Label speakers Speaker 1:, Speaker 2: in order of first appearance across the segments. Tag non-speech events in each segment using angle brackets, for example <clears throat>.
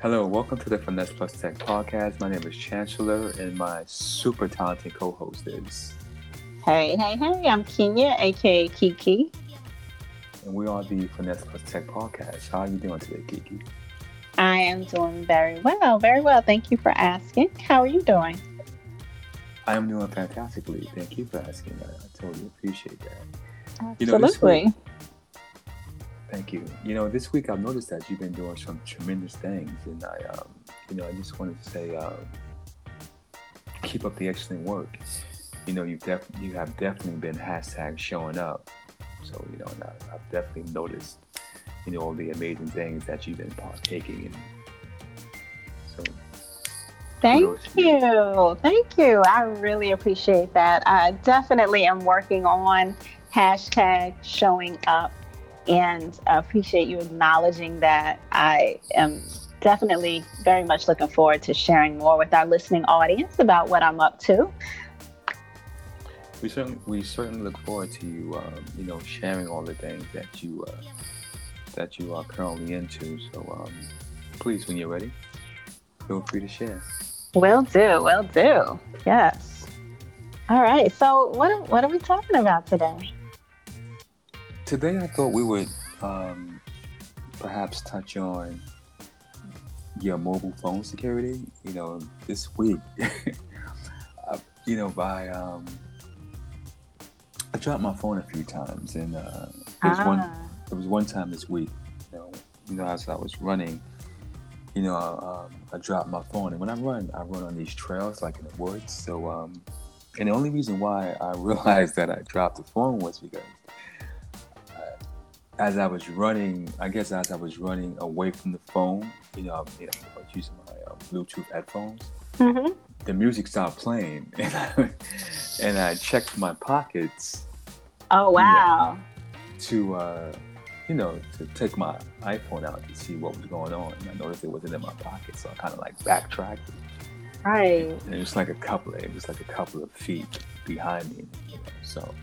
Speaker 1: Hello, welcome to the Finesse Plus Tek podcast. My name is Chancellor, and my super talented co-host is.
Speaker 2: Hey, hey, hey! I'm Kenya, aka Kiki,
Speaker 1: and we are the Finesse Plus Tek podcast. How are you doing today, Kiki?
Speaker 2: I am doing very well, very well. Thank you for asking. How are you doing?
Speaker 1: I am doing fantastically. Thank you for asking. I, I totally appreciate that.
Speaker 2: Absolutely.
Speaker 1: You know, Thank you. You know, this week I've noticed that you've been doing some tremendous things, and I, um, you know, I just wanted to say, uh, keep up the excellent work. You know, you've def- you have definitely been hashtag showing up. So you know, I, I've definitely noticed, you know, all the amazing things that you've been partaking in. So.
Speaker 2: Thank you. Thank you. I really appreciate that. I definitely am working on hashtag showing up and I appreciate you acknowledging that. I am definitely very much looking forward to sharing more with our listening audience about what I'm up to.
Speaker 1: We certainly, we certainly look forward to you, um, you know, sharing all the things that you uh, that you are currently into. So, um, please, when you're ready, feel free to share.
Speaker 2: Will do. Will do. Yes. All right. So, what what are we talking about today?
Speaker 1: Today, I thought we would um, perhaps touch on your mobile phone security. You know, this week, <laughs> I, you know, by um, I dropped my phone a few times, and uh, there was ah. one there was one time this week. You know, you know, as I was running, you know, um, I dropped my phone, and when I run, I run on these trails like in the woods. So, um, and the only reason why I <laughs> realized that I dropped the phone was because as I was running, I guess as I was running away from the phone, you know, I, you know using my uh, Bluetooth headphones. Mm-hmm. The music stopped playing, <laughs> and I, and I checked my pockets.
Speaker 2: Oh wow!
Speaker 1: You know, to uh, you know, to take my iPhone out to see what was going on, and I noticed it wasn't in my pocket, so I kind of like backtracked.
Speaker 2: Right.
Speaker 1: And it was like a couple. Of, it was like a couple of feet behind me. You know, so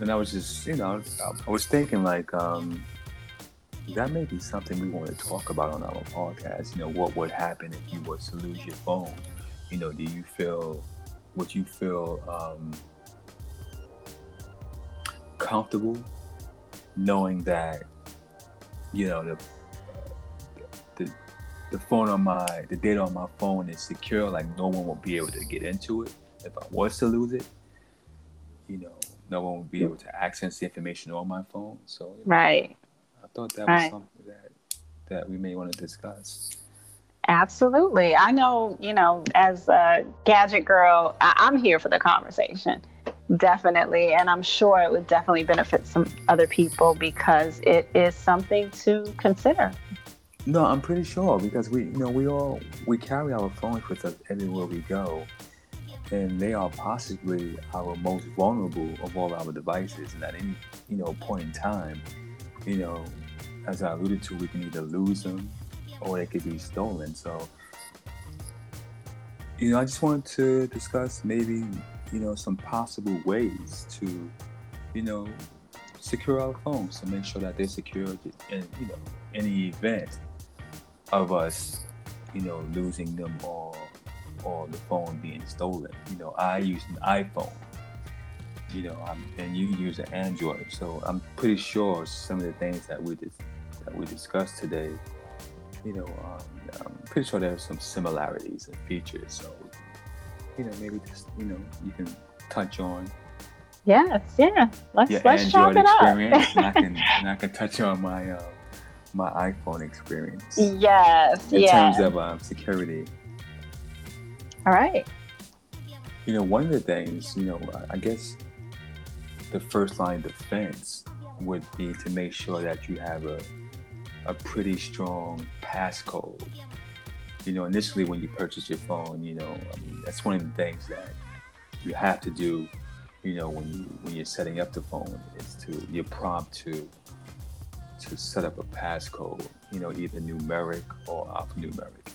Speaker 1: and I was just, you know, I was thinking like, um, that may be something we want to talk about on our podcast. You know, what would happen if you were to lose your phone? You know, do you feel, would you feel um, comfortable knowing that, you know, the, the the phone on my the data on my phone is secure, like no one will be able to get into it if I was to lose it. You know, no one would be able to access the information on my phone. So
Speaker 2: right,
Speaker 1: I thought that was right. something that that we may want to discuss.
Speaker 2: Absolutely, I know. You know, as a gadget girl, I- I'm here for the conversation. Definitely, and I'm sure it would definitely benefit some other people because it is something to consider.
Speaker 1: No, I'm pretty sure because we, you know, we all we carry our phones with us everywhere we go and they are possibly our most vulnerable of all our devices. And at any you know point in time, you know, as I alluded to, we can either lose them or they could be stolen. So, you know, I just wanted to discuss maybe you know some possible ways to, you know, secure our phones to make sure that they're secure in you know any event of us, you know, losing them or or the phone being stolen. You know, I use an iPhone, you know, I'm, and you use an Android. So I'm pretty sure some of the things that we dis- that we discussed today, you know, um, I'm pretty sure there are some similarities and features. So, you know, maybe just you know you can touch on.
Speaker 2: Yes, yeah. Let's
Speaker 1: your
Speaker 2: let's
Speaker 1: Android
Speaker 2: it
Speaker 1: experience, and I <laughs> can and I can touch on my uh, my iPhone experience.
Speaker 2: Yes, yeah.
Speaker 1: in
Speaker 2: yes.
Speaker 1: terms of um, security.
Speaker 2: All right.
Speaker 1: You know, one of the things, you know, I guess the first line defense would be to make sure that you have a, a pretty strong passcode. You know, initially when you purchase your phone, you know, I mean, that's one of the things that you have to do, you know, when you when you're setting up the phone is to you're prompt to to set up a passcode, you know, either numeric or alphanumeric.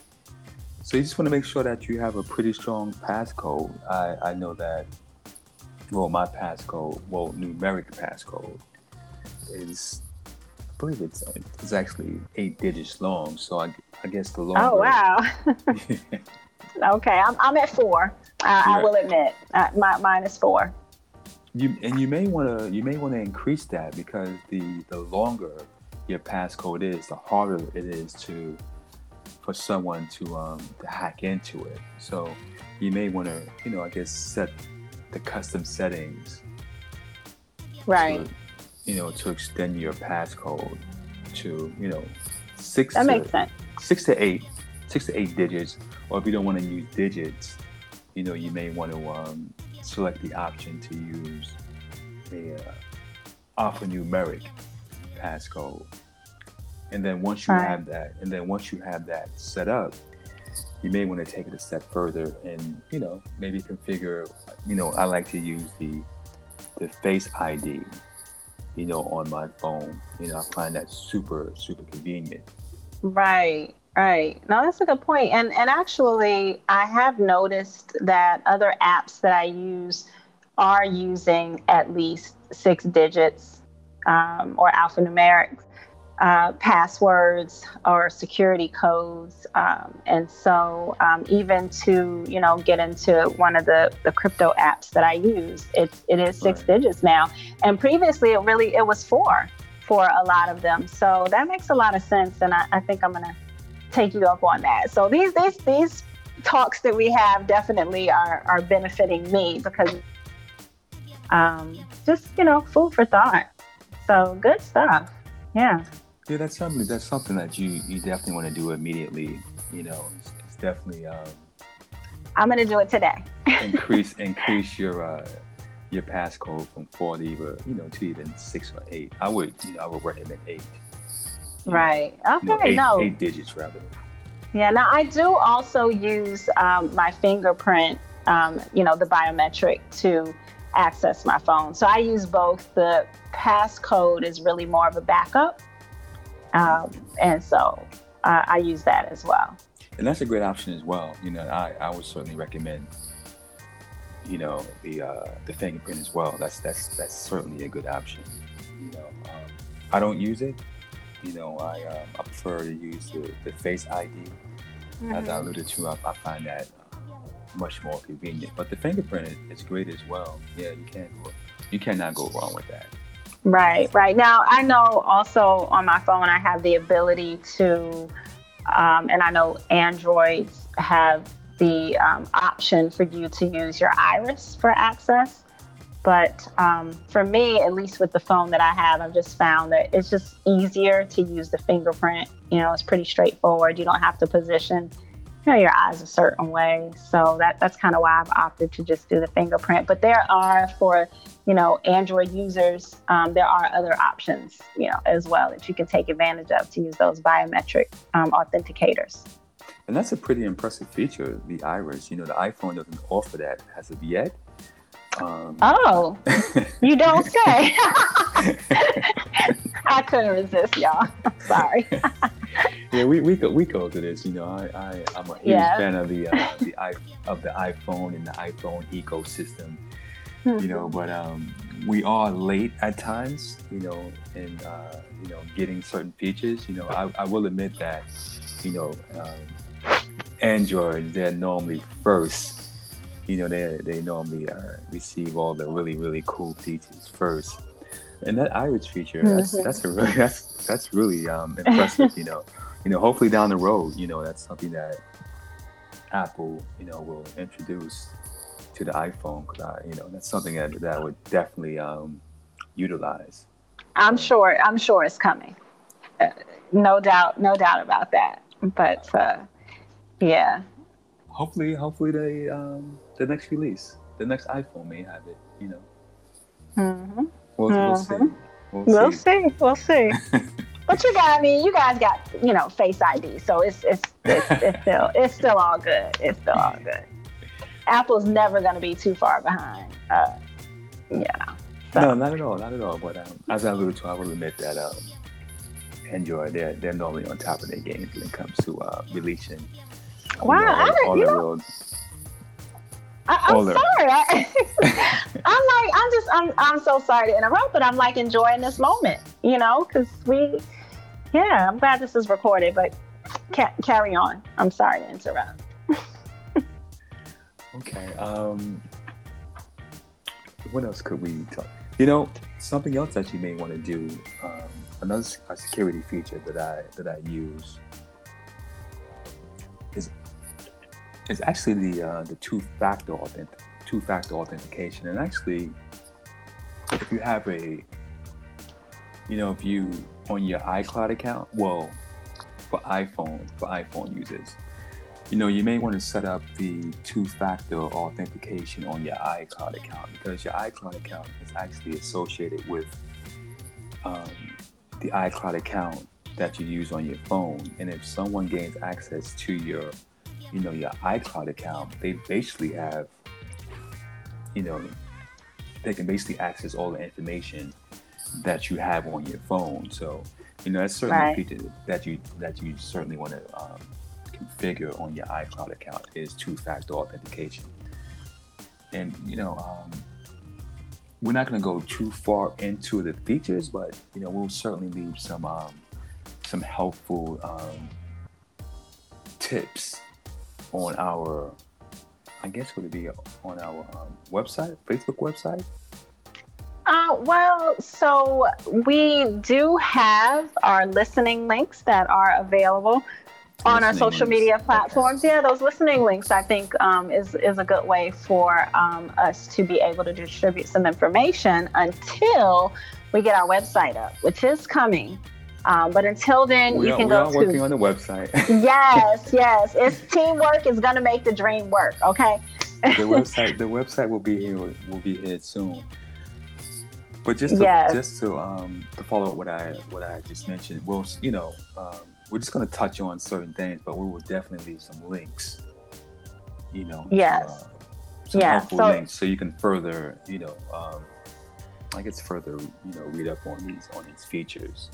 Speaker 1: So you just want to make sure that you have a pretty strong passcode. I, I know that, well, my passcode, well, numeric passcode is I believe it's it's actually eight digits long. So I, I guess the longer.
Speaker 2: Oh wow. <laughs> <laughs> okay, I'm I'm at four. I, yeah. I will admit, uh, my mine is four.
Speaker 1: You and you may want to you may want to increase that because the the longer your passcode is, the harder it is to for someone to um to hack into it. So you may want to you know I guess set the custom settings.
Speaker 2: Right.
Speaker 1: To, you know to extend your passcode to you know six.
Speaker 2: That
Speaker 1: to,
Speaker 2: makes sense.
Speaker 1: Six to eight, six to eight digits, or if you don't want to use digits, you know you may want to um, select the option to use a uh, alphanumeric passcode. And then once you right. have that, and then once you have that set up, you may want to take it a step further and you know maybe configure. You know, I like to use the the Face ID. You know, on my phone. You know, I find that super super convenient.
Speaker 2: Right. Right. No, that's a good point. And and actually, I have noticed that other apps that I use are using at least six digits um, or alphanumeric uh, passwords or security codes. Um, and so um, even to, you know, get into one of the, the crypto apps that I use, it, it is six right. digits now. And previously it really, it was four for a lot of them. So that makes a lot of sense. And I, I think I'm going to take you up on that. So these, these, these talks that we have definitely are, are benefiting me because um, just, you know, food for thought. So good stuff. Yeah.
Speaker 1: Yeah, that's something. That's something that you you definitely want to do immediately. You know, it's, it's definitely. Um,
Speaker 2: I'm gonna do it today. <laughs>
Speaker 1: increase increase your uh, your passcode from four to even you know to even six or eight. I would you know I would recommend eight.
Speaker 2: Right. Okay.
Speaker 1: You know, eight, no. Eight digits rather.
Speaker 2: Yeah. Now I do also use um, my fingerprint. Um, you know the biometric to access my phone. So I use both. The passcode is really more of a backup um, and so uh, I use that as well.
Speaker 1: And that's a great option as well. You know, I, I would certainly recommend, you know, the uh, the fingerprint as well. That's that's that's certainly a good option. You know, um, I don't use it. You know, I um, I prefer to use the, the Face ID. Mm-hmm. As I alluded to, I, I find that much more convenient. But the fingerprint is, is great as well. Yeah, you can't go, you cannot go wrong with that.
Speaker 2: Right, right. Now, I know also on my phone, I have the ability to, um, and I know Androids have the um, option for you to use your iris for access. But um, for me, at least with the phone that I have, I've just found that it's just easier to use the fingerprint. You know, it's pretty straightforward. You don't have to position know your eyes a certain way. So that that's kind of why i've opted to just do the fingerprint. But there are for you know android users um, there are other options you know as well that you can take advantage of to use those biometric um, authenticators.
Speaker 1: And that's a pretty impressive feature the iris. You know the iphone doesn't offer that as of yet
Speaker 2: um, oh, <laughs> you don't say. <laughs> I couldn't resist, y'all. <laughs> Sorry.
Speaker 1: yeah, we we go we go to this. You know, I, I I'm a huge yeah. fan of the uh, the i of the iPhone and the iPhone ecosystem. Mm-hmm. You know, but um, we are late at times. You know, in uh, you know getting certain features. You know, I, I will admit that. You know, um, Android they're normally first you know, they they normally uh, receive all the really really cool features first. And that iris feature, that's mm-hmm. that's a really <laughs> that's that's really um, impressive. you know, you know, hopefully down the road, you know, that's something that Apple, you know, will introduce to the iPhone. Cause I, you know, that's something that that I would definitely um, utilize.
Speaker 2: I'm sure. I'm sure it's coming. Uh, no doubt. No doubt about that. But uh, yeah.
Speaker 1: Hopefully, hopefully they um, the next release, the next iPhone may have it. You know.
Speaker 2: Mm-hmm.
Speaker 1: We'll,
Speaker 2: mm-hmm.
Speaker 1: we'll see.
Speaker 2: We'll, we'll see. see. We'll see. <laughs> but you got, I mean, you guys got, you know, Face ID, so it's it's it's, it's <laughs> still it's still all good. It's still all good. Apple's never going to be too far behind. Uh, yeah.
Speaker 1: So. No, not at all, not at all. But um, as I alluded to, I will admit that um, Android, they're, they're normally on top of their game when it comes to uh, releasing.
Speaker 2: Wow, know, all, all you know, I, am sorry. I, <laughs> I'm like, I'm just, I'm, I'm so sorry to interrupt, but I'm like enjoying this moment, you know, because we, yeah, I'm glad this is recorded, but ca- carry on. I'm sorry to interrupt. <laughs>
Speaker 1: okay. Um, what else could we talk? You know, something else that you may want to do. Um, another security feature that I that I use is actually the uh, the two factor authentic two factor authentication. And actually, if you have a you know, if you on your iCloud account, well, for iPhone for iPhone users, you know, you may want to set up the two-factor authentication on your iCloud account because your iCloud account is actually associated with um, the iCloud account that you use on your phone. And if someone gains access to your, you know, your iCloud account, they basically have, you know, they can basically access all the information that you have on your phone. So, you know, that's certainly right. a feature that you that you certainly want to um, configure on your iCloud account is two-factor authentication. And you know, um, we're not going to go too far into the features, but you know, we'll certainly leave some um, some helpful um, tips on our, I guess, would it be on our um, website, Facebook website?
Speaker 2: Uh, well, so we do have our listening links that are available on our social links. media platforms. Yeah, those listening links I think um, is is a good way for um, us to be able to distribute some information until we get our website up, which is coming. Um, but until then,
Speaker 1: we
Speaker 2: you
Speaker 1: are,
Speaker 2: can
Speaker 1: we
Speaker 2: go
Speaker 1: are
Speaker 2: to.
Speaker 1: working on the website. <laughs>
Speaker 2: yes, yes. It's teamwork is going to make the dream work. Okay.
Speaker 1: the <laughs> website, the website will be here. Will be here soon. But just to,
Speaker 2: yes.
Speaker 1: just to um to follow up what I what I just mentioned, well, you know, um, we're just going to touch on certain things, but we will definitely leave some links. You know.
Speaker 2: Yes.
Speaker 1: Uh, some
Speaker 2: yeah.
Speaker 1: helpful
Speaker 2: So,
Speaker 1: links so you can further, you know, um, I guess further, you know, read up on these on these features.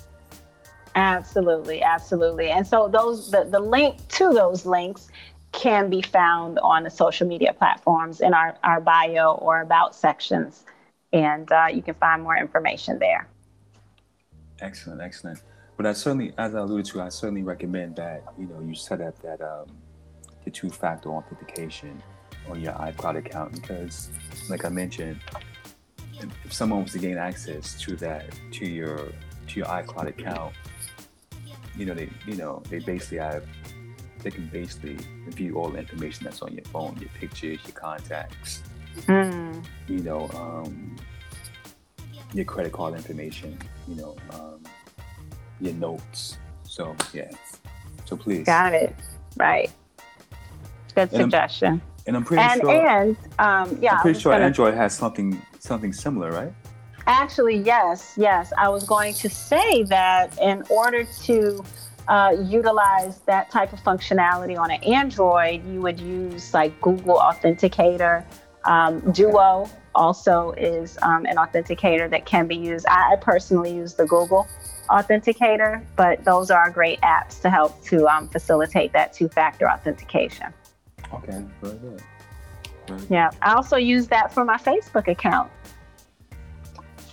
Speaker 2: Absolutely, absolutely. And so those the, the link to those links can be found on the social media platforms in our, our bio or about sections. And uh, you can find more information there.
Speaker 1: Excellent, excellent. But I certainly, as I alluded to, I certainly recommend that you know you set up that um, the two-factor authentication on your iCloud account because, like I mentioned, if someone was to gain access to that to your to your iCloud account, you know they you know they basically have they can basically view all the information that's on your phone, your pictures, your contacts,
Speaker 2: Mm.
Speaker 1: you know, um, your credit card information, you know, um, your notes. So yeah, so please.
Speaker 2: Got it. Right. Good
Speaker 1: And I'm-
Speaker 2: suggestion.
Speaker 1: And I'm pretty
Speaker 2: And
Speaker 1: sure.
Speaker 2: and um, yeah,
Speaker 1: I'm pretty sure
Speaker 2: gonna-
Speaker 1: Android has something something similar, right?
Speaker 2: Actually, yes, yes. I was going to say that in order to uh, utilize that type of functionality on an Android, you would use like Google Authenticator. Um, Duo also is um, an authenticator that can be used. I, I personally use the Google Authenticator, but those are great apps to help to um, facilitate that two factor authentication.
Speaker 1: Okay, very good. Very good.
Speaker 2: Yeah, I also use that for my Facebook account.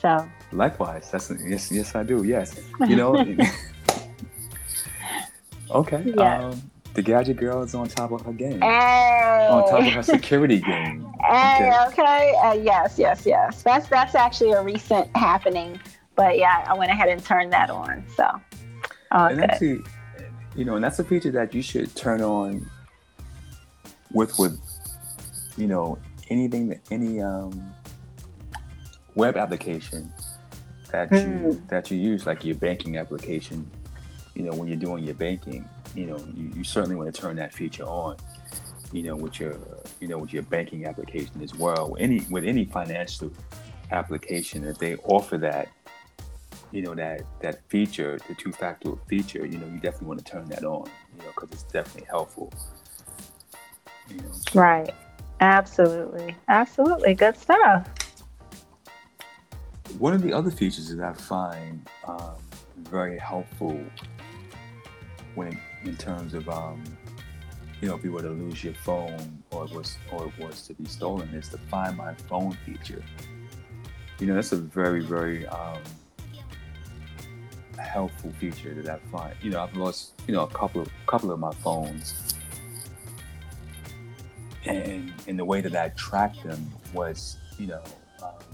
Speaker 2: So,
Speaker 1: Likewise, that's yes, yes, I do. Yes, <laughs> you know. <laughs> okay.
Speaker 2: Yeah.
Speaker 1: Um, the gadget girl is on top of her game,
Speaker 2: hey.
Speaker 1: on top of her security <laughs> game.
Speaker 2: Hey,
Speaker 1: Okay.
Speaker 2: okay. Uh, yes, yes, yes. That's that's actually a recent happening. But yeah, I went ahead and turned that on. So, all
Speaker 1: and
Speaker 2: good.
Speaker 1: actually, you know, and that's a feature that you should turn on with with, you know, anything that any um, web application that you
Speaker 2: Mm.
Speaker 1: that you use, like your banking application. You know, when you're doing your banking, you know, you, you certainly want to turn that feature on. You know, with your you know with your banking application as well. Any with any financial application, if they offer that you know that that feature, the two-factor feature, you know, you definitely want to turn that on, you know, because it's definitely helpful. You know, so-
Speaker 2: Right. Absolutely. Absolutely. Good stuff.
Speaker 1: One of the other features that I find um, very helpful when in terms of um, you know, if you were to lose your phone or it was or was to be stolen, is the Find My Phone feature. You know, that's a very very um, helpful feature that I find. You know, I've lost you know a couple of couple of my phones, and and the way that I tracked them was you know um,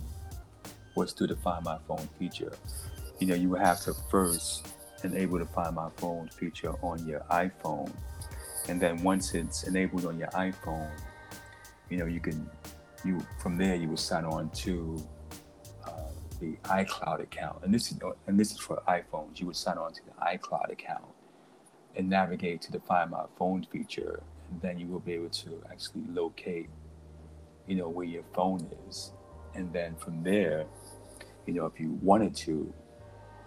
Speaker 1: was through the Find My Phone feature. You know, you would have to first enable the Find My Phone feature on your iPhone, and then once it's enabled on your iPhone, you know you can you from there you would sign on to uh, the iCloud account, and this is and this is for iPhones. You would sign on to the iCloud account and navigate to the Find My Phone feature, and then you will be able to actually locate, you know, where your phone is, and then from there, you know, if you wanted to,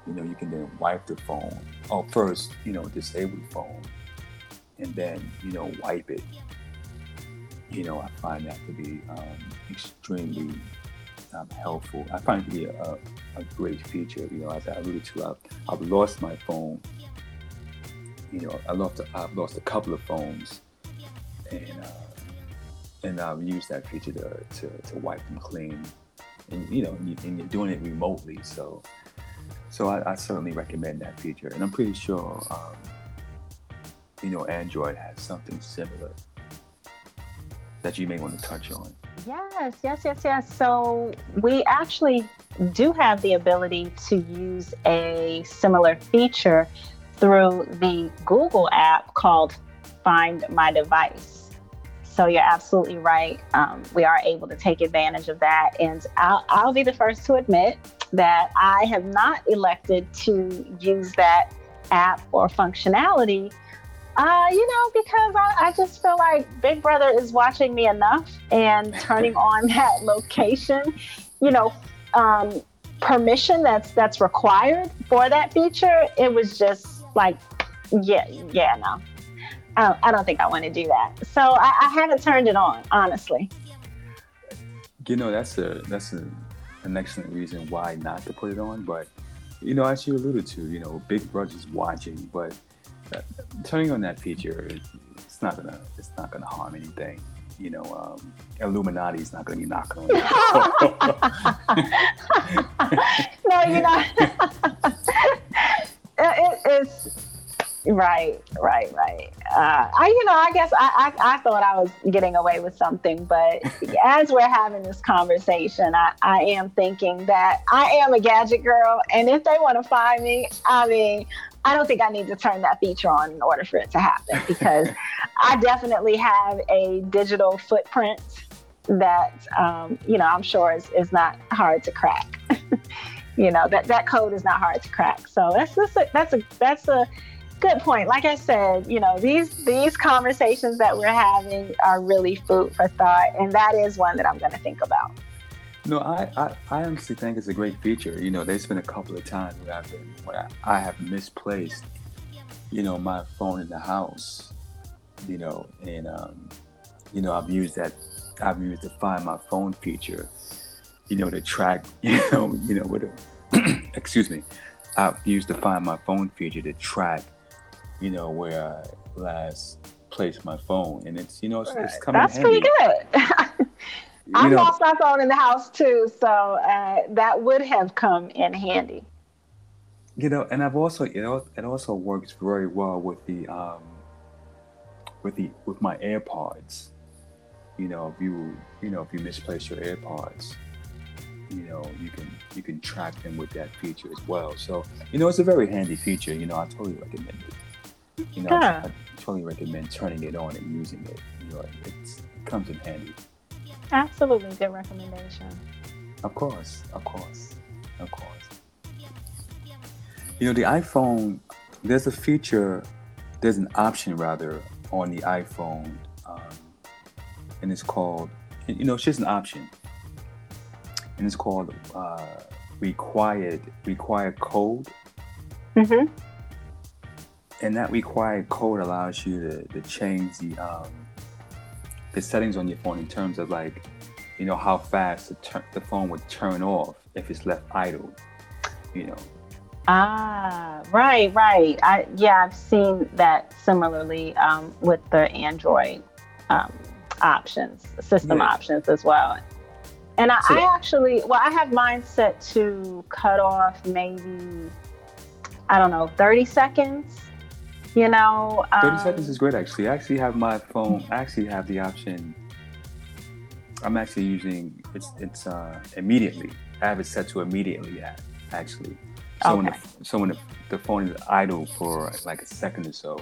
Speaker 1: you know, you can then wipe the phone. Oh, first, you know, disable the phone, and then you know, wipe it. You know, I find that to be um, extremely um, helpful. I find it to be a, a, great feature. You know, as I alluded to, I've, I've lost my phone. You know, I lost I've lost a couple of phones, and uh, and I've used that feature to, to, to wipe them clean. And you know, and you're doing it remotely, so so I, I, certainly recommend that feature. And I'm pretty sure, um, you know, Android has something similar that you may want to touch on.
Speaker 2: Yes, yes, yes, yes. So we actually do have the ability to use a similar feature through the Google app called Find My Device. So you're absolutely right. Um, we are able to take advantage of that. And I'll, I'll be the first to admit that I have not elected to use that app or functionality uh, you know, because I, I, just feel like Big Brother is watching me enough and <laughs> turning on that location, you know, um, permission that's that's required for that feature. It was just like, yeah, yeah, no. I, I don't think I want to do that. So I, I, haven't turned it on, honestly.
Speaker 1: You know, that's a that's a, an excellent reason why not to put it on. But you know, as you alluded to, you know, Big Brother's watching, but turning on that feature, it's not gonna it's not gonna harm anything. You know, um, Illuminati is not gonna be knocking on your <laughs>
Speaker 2: no, you're not. <laughs> it, it's Right, right, right. Uh, I, you know, I guess I, I, I, thought I was getting away with something, but <laughs> as we're having this conversation, I, I am thinking that I am a gadget girl, and if they want to find me, I mean, I don't think I need to turn that feature on in order for it to happen because <laughs> I definitely have a digital footprint that, um, you know, I'm sure is, is not hard to crack. <laughs> you know, that, that code is not hard to crack. So that's, that's a, that's a, that's a, good point. Like I said, you know, these these conversations that we're having are really food for thought, and that is one that I'm going to think about.
Speaker 1: No, I, I, I honestly think it's a great feature. You know, there's been a couple of times where I've been where I have misplaced, you know, my phone in the house. You know, and um, you know, I've used that I've used the find my phone feature, you know, to track, <laughs> you know, you know, with a <clears throat> excuse me. I've used the find my phone feature to track you know, where I last placed my phone, and it's you know it's, it's coming.
Speaker 2: That's
Speaker 1: handy.
Speaker 2: pretty good. <laughs> I know, lost my phone in the house too, so uh, that would have come in handy.
Speaker 1: You know, and I've also you know it also works very well with the um, with the with my AirPods. You know, if you you know if you misplace your AirPods, you know you can you can track them with that feature as well. So you know it's a very handy feature. You know, I totally recommend it you know, yeah. I, totally recommend turning it on and using it. You know, it comes in handy.
Speaker 2: Absolutely, good recommendation.
Speaker 1: Of course, of course, of course. You know, the iPhone, there's a feature, there's an option rather on the iPhone, um, and it's called, you know, it's just an option, and it's called uh, required required code.
Speaker 2: Mm-hmm
Speaker 1: and that required code allows you to, to change the um, the settings on your phone in terms of like you know how fast the, ter- the phone would turn off if it's left idle you know
Speaker 2: Ah, right, right. I yeah, I've seen that similarly um, with the Android um, options, system yeah. options as well. And I, so, I, actually, well, I have mine set to cut off maybe, I don't know, 30 seconds. You know,
Speaker 1: 30 um, seconds is great actually. I actually have my phone, I actually have the option. I'm actually using it's it's uh, immediately. I have it set to immediately actually. So okay. when the, so when the, the phone is idle for like a second or so,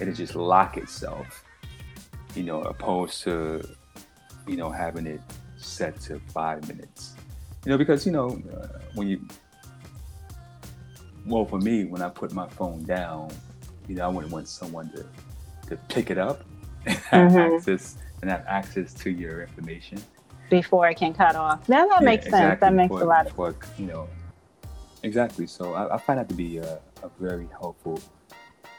Speaker 1: it'll just lock itself. You know, opposed to you know having it set to five minutes. You know, because you know uh, when you well for me when I put my phone down, you know I wouldn't want someone to to pick it up <laughs> and have mm-hmm. access and have access to your information
Speaker 2: before it can cut off. Now that yeah, makes sense. That makes before, a lot of
Speaker 1: before, you know Exactly. So I, I find that to be a, a, very helpful,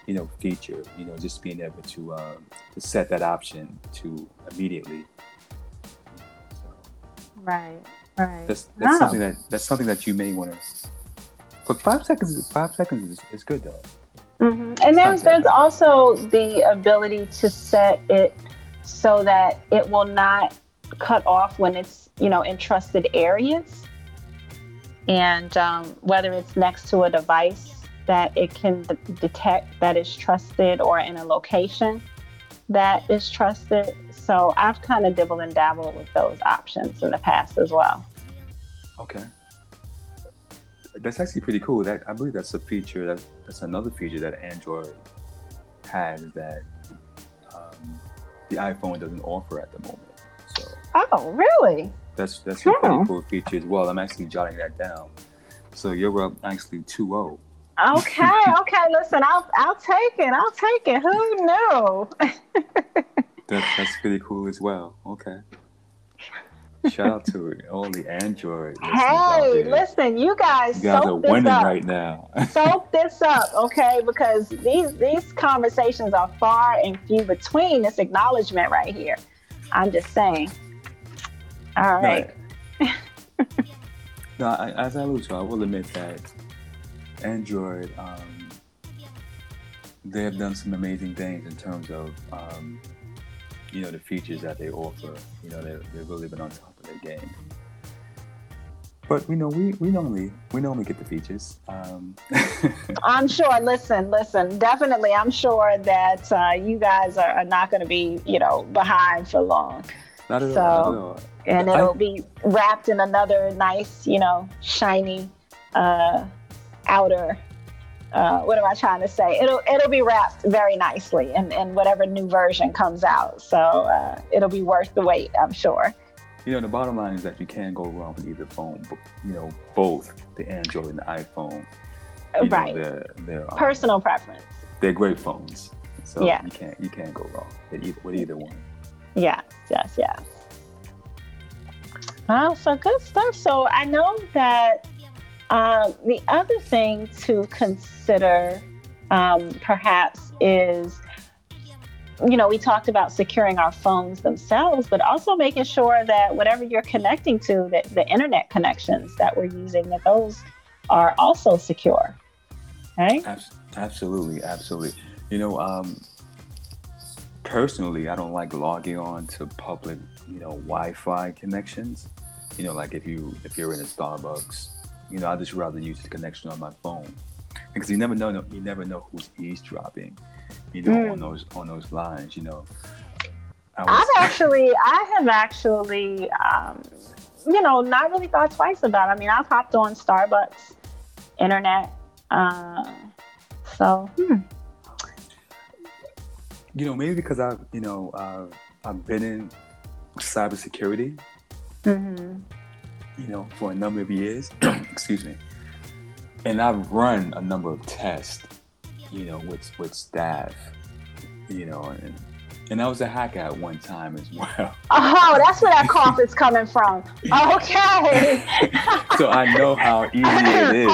Speaker 1: you know, feature. You know, just being able to um, to set that option to immediately.
Speaker 2: So right. Right.
Speaker 1: That's that's something that that's something that you may want to. But five seconds, five seconds is, is good though.
Speaker 2: Mm-hmm. And there's there's also the ability to set it so that it will not cut off when it's you know in trusted areas and um, whether it's next to a device that it can d- detect that is trusted or in a location that is trusted. So I've kind of dibbled and dabbled with those options in the past as well.
Speaker 1: Okay. That's actually pretty cool. That I believe that's a feature that that's another feature that Android has that um, the iPhone doesn't offer at the moment. So.
Speaker 2: Oh, really?
Speaker 1: That's that's a pretty cool feature as well. I'm actually jotting that down. So you're up actually 2-0.
Speaker 2: Okay, <laughs> okay. Listen, I'll I'll take it. I'll take it. Who knew? <laughs>
Speaker 1: that's that's pretty cool as well. Okay. Shout out to all the Android.
Speaker 2: Hey, listen, you guys,
Speaker 1: you guys are winning up. right now. <laughs>
Speaker 2: soak this up, okay? Because these these conversations are far and few between. This acknowledgement right here. I'm just saying. All right.
Speaker 1: No, I, as I to, I will admit that Android, um, they have done some amazing things in terms of, um, you know, the features that they offer. You know, they, they've really been on top their game. But we know we, we normally we normally get the features. Um. <laughs>
Speaker 2: I'm sure. Listen, listen. Definitely, I'm sure that uh, you guys are, are not going to be you know behind for long.
Speaker 1: Not at so, all. Not at all
Speaker 2: and it'll be wrapped in another nice, you know, shiny uh, outer. Uh, what am I trying to say? It'll it'll be wrapped very nicely in, in whatever new version comes out. So uh, it'll be worth the wait, I'm sure.
Speaker 1: You know, the bottom line is that you can't go wrong with either phone. You know, both the Android and the iPhone.
Speaker 2: right. Know, they're, they're, um, Personal preference.
Speaker 1: They're great phones. So yeah. you can't you can't go wrong with either, with either one.
Speaker 2: Yes, yes, yes. Wow, so good stuff. So I know that um, the other thing to consider um, perhaps is, you know, we talked about securing our phones themselves, but also making sure that whatever you're connecting to, that the internet connections that we're using, that those are also secure. Right?
Speaker 1: Absolutely, absolutely. You know, um, personally, I don't like logging on to public, you know, Wi-Fi connections. You know, like if you if you're in a Starbucks, you know, I just rather use the connection on my phone because you never know you never know who's eavesdropping, you know, mm. on those on those lines. You know,
Speaker 2: I have actually I have actually um, you know not really thought twice about. it. I mean, I've hopped on Starbucks internet. Uh, so, hmm
Speaker 1: you know, maybe because I've, you know, uh, I've been in cybersecurity,
Speaker 2: mm-hmm.
Speaker 1: you know, for a number of years. <clears throat> excuse me. And I've run a number of tests, you know, with with staff, you know, and and I was a hacker at one time as <laughs> well.
Speaker 2: Oh, that's where that cough is coming from. <laughs> Okay.
Speaker 1: so I know how <laughs> easy it is.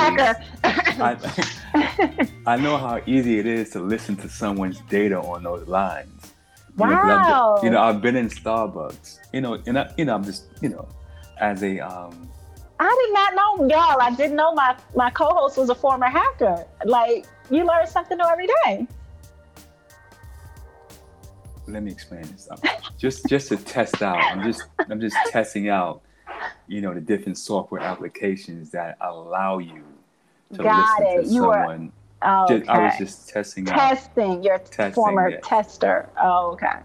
Speaker 1: I, I, know how easy it is to listen to someone's data on those lines.
Speaker 2: Wow.
Speaker 1: You know, you know I've been in Starbucks. You know, and I, you know, I'm just, you know, as a um,
Speaker 2: I did not know, y'all. I didn't know my my co-host was a former hacker. Like you learn something new every day.
Speaker 1: Let me explain this. just just to test out. I'm just I'm just testing out, you know, the different software applications that allow you to
Speaker 2: Got
Speaker 1: listen
Speaker 2: it.
Speaker 1: to
Speaker 2: You were-
Speaker 1: someone.
Speaker 2: Okay.
Speaker 1: Just- I was just testing out,
Speaker 2: testing. You're
Speaker 1: Testing,
Speaker 2: former
Speaker 1: yeah.
Speaker 2: tester. Oh, okay.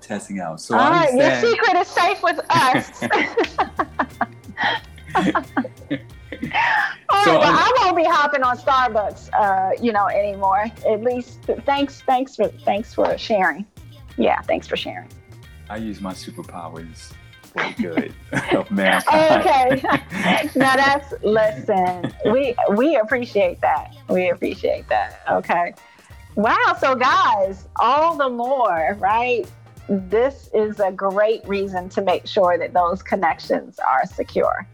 Speaker 1: testing out. So
Speaker 2: All right. Your secret is safe with us. <laughs> <laughs> <laughs> All
Speaker 1: So
Speaker 2: right, well,
Speaker 1: I'm-
Speaker 2: I won't be hopping on Starbucks, uh, you know, anymore. At least, thanks, thanks for, thanks for sharing. Yeah, thanks for sharing.
Speaker 1: I use my superpowers for good <laughs> of mankind.
Speaker 2: Okay. <laughs> now that's listen. We we appreciate that. We appreciate that. Okay. Wow. So guys, all the more, right? This is a great reason to make sure that those connections are secure.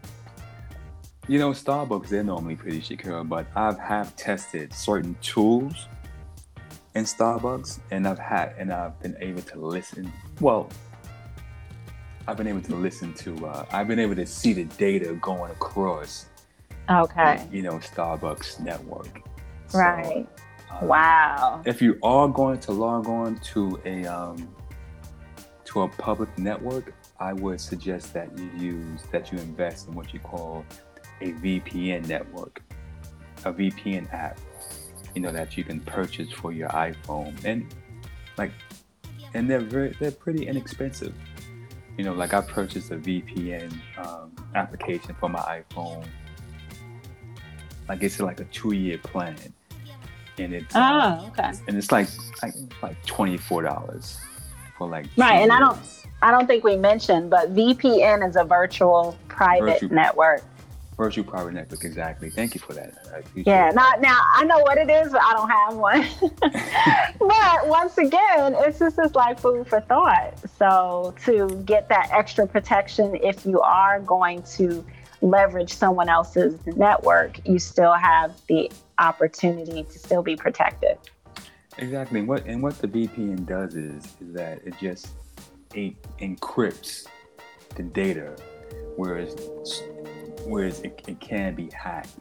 Speaker 1: You know, Starbucks, they're normally pretty secure, but I've have tested certain tools in Starbucks and I've had and I've been able to listen. Well, I've been able to listen to uh, I've been able to see the data going across
Speaker 2: Okay.
Speaker 1: you know Starbucks network. So,
Speaker 2: Right.
Speaker 1: uh,
Speaker 2: Wow.
Speaker 1: If you are going to log on to a um, to a public network, I would suggest that you use that you invest in what you call a VPN network, a VPN app. You know that you can purchase for your iPhone, and like, and they're very they're pretty inexpensive. You know, like I purchased a VPN um, application for my iPhone. Like it's like a two year plan, and it's uh,
Speaker 2: Oh, okay.
Speaker 1: and it's like like, like twenty four dollars for like
Speaker 2: Right,
Speaker 1: two
Speaker 2: and I don't- I don't think we mentioned, but VPN is a virtual private
Speaker 1: Virtual-
Speaker 2: network.
Speaker 1: Virtual private network exactly. Thank you for that.
Speaker 2: Yeah, now, now I know what it is, but I don't have one. <laughs> but once again, it's just it's like food for thought. So to get that extra protection, if you are going to leverage someone else's network, you still have the opportunity to still be protected.
Speaker 1: exactly. And what and what the VPN does is is that it just it encrypts the data, whereas whereas it, it can be hacked.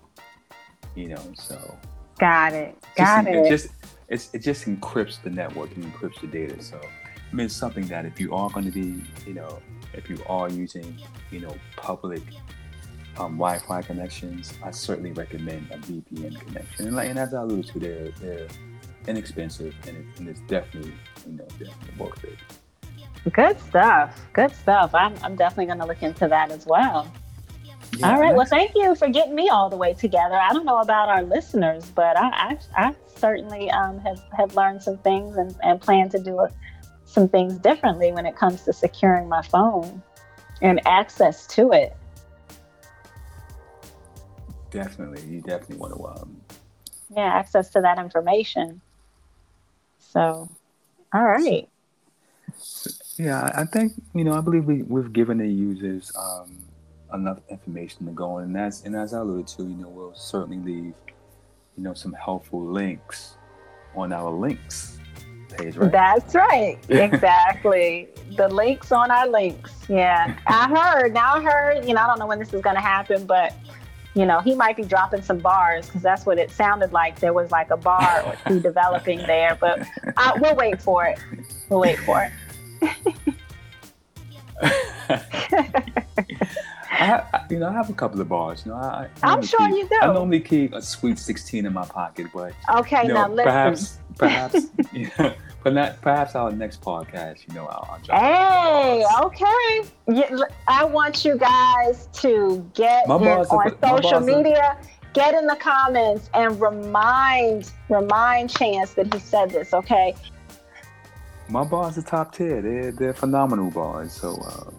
Speaker 1: You know, so
Speaker 2: Got it.
Speaker 1: just,
Speaker 2: Got
Speaker 1: it
Speaker 2: it.
Speaker 1: just it's, it just encrypts the network and encrypts the data. So I mean, it's something that if you are going to be, you know, if you are using, you know, public um, Wi-Fi connections, I certainly recommend a VPN connection. And, like, and as I alluded to, they're, they're inexpensive and, it, and it's definitely, you know, definitely worth it.
Speaker 2: Good stuff. Good stuff. I'm, I'm definitely going to look into that as well.
Speaker 1: Yeah,
Speaker 2: all right. Well, thank you for getting me all the way together. I don't know about our listeners, but I, I, I certainly um, have, have learned some things and, and plan to do a, some things differently when it comes to securing my phone and access to it.
Speaker 1: definitely, you definitely want to. Um,
Speaker 2: Yeah, access to that information. So, all right.
Speaker 1: yeah, I I think you know, I believe we, we've given the users um, enough information to go on, and that's and as I alluded to, you know, we'll certainly leave, you know, some helpful links on our links page, right?
Speaker 2: That's right. <laughs> Exactly. the links on our links. Yeah. I heard, now I heard, you know, I don't know when this is going to happen, but, you know, he might be dropping some bars because that's what it sounded like. There was like a bar or two <laughs> developing there, but uh, we'll wait for it. We'll wait for it. <laughs>
Speaker 1: I, I- you know, I have a couple of bars. You know, I, I
Speaker 2: I'm
Speaker 1: normally
Speaker 2: sure
Speaker 1: keep-
Speaker 2: you do.
Speaker 1: I normally keep a sweet sixteen in my pocket, but
Speaker 2: Okay,
Speaker 1: you
Speaker 2: now
Speaker 1: know,
Speaker 2: listen.
Speaker 1: perhaps, perhaps, <laughs> yeah, but not perhaps our next podcast. You know, I'll, I'll
Speaker 2: Hey, okay. You- I want you guys to get
Speaker 1: My
Speaker 2: in
Speaker 1: bars are-
Speaker 2: on social
Speaker 1: bars are-
Speaker 2: media, get in the comments, and remind remind Chance that he said this. Okay.
Speaker 1: My bars are top tier. They're they're phenomenal bars. So uh,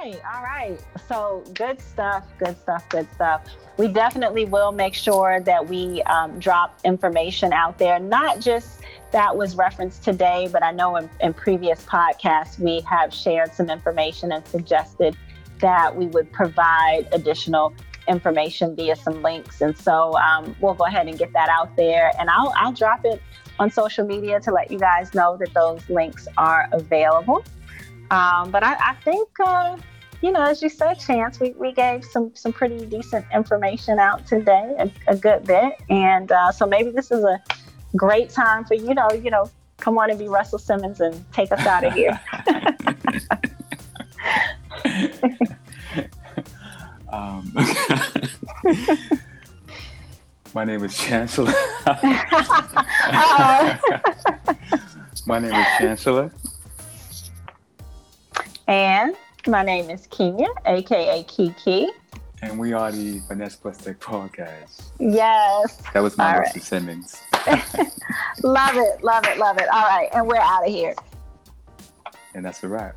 Speaker 2: right, all right. So good stuff, good stuff, good stuff. We definitely will make sure that we um, drop information out there, not just that was referenced today, but I know in, in previous podcasts we have shared some information and suggested that we would provide additional information via some links. And so um, we'll go ahead and get that out there, and I'll I'll drop it on social media to let you guys know that those links are available. Um, but I, I think uh, you know, as you said, Chance, we, we gave some some pretty decent information out today, a, a good bit, and uh, so maybe this is a great time for you know, you know, come on and be Russell Simmons and take us out of here. <laughs>
Speaker 1: um, <laughs> my name is Chancellor. <laughs> my name is Chancellor.
Speaker 2: And my name is Kenya, aka Kiki.
Speaker 1: And we are the Finesse Plus Tek Podcast.
Speaker 2: Yes.
Speaker 1: That was my Russell right. Simmons. <laughs>
Speaker 2: love it, love it, love it. All right, and we're out of here.
Speaker 1: And that's a wrap.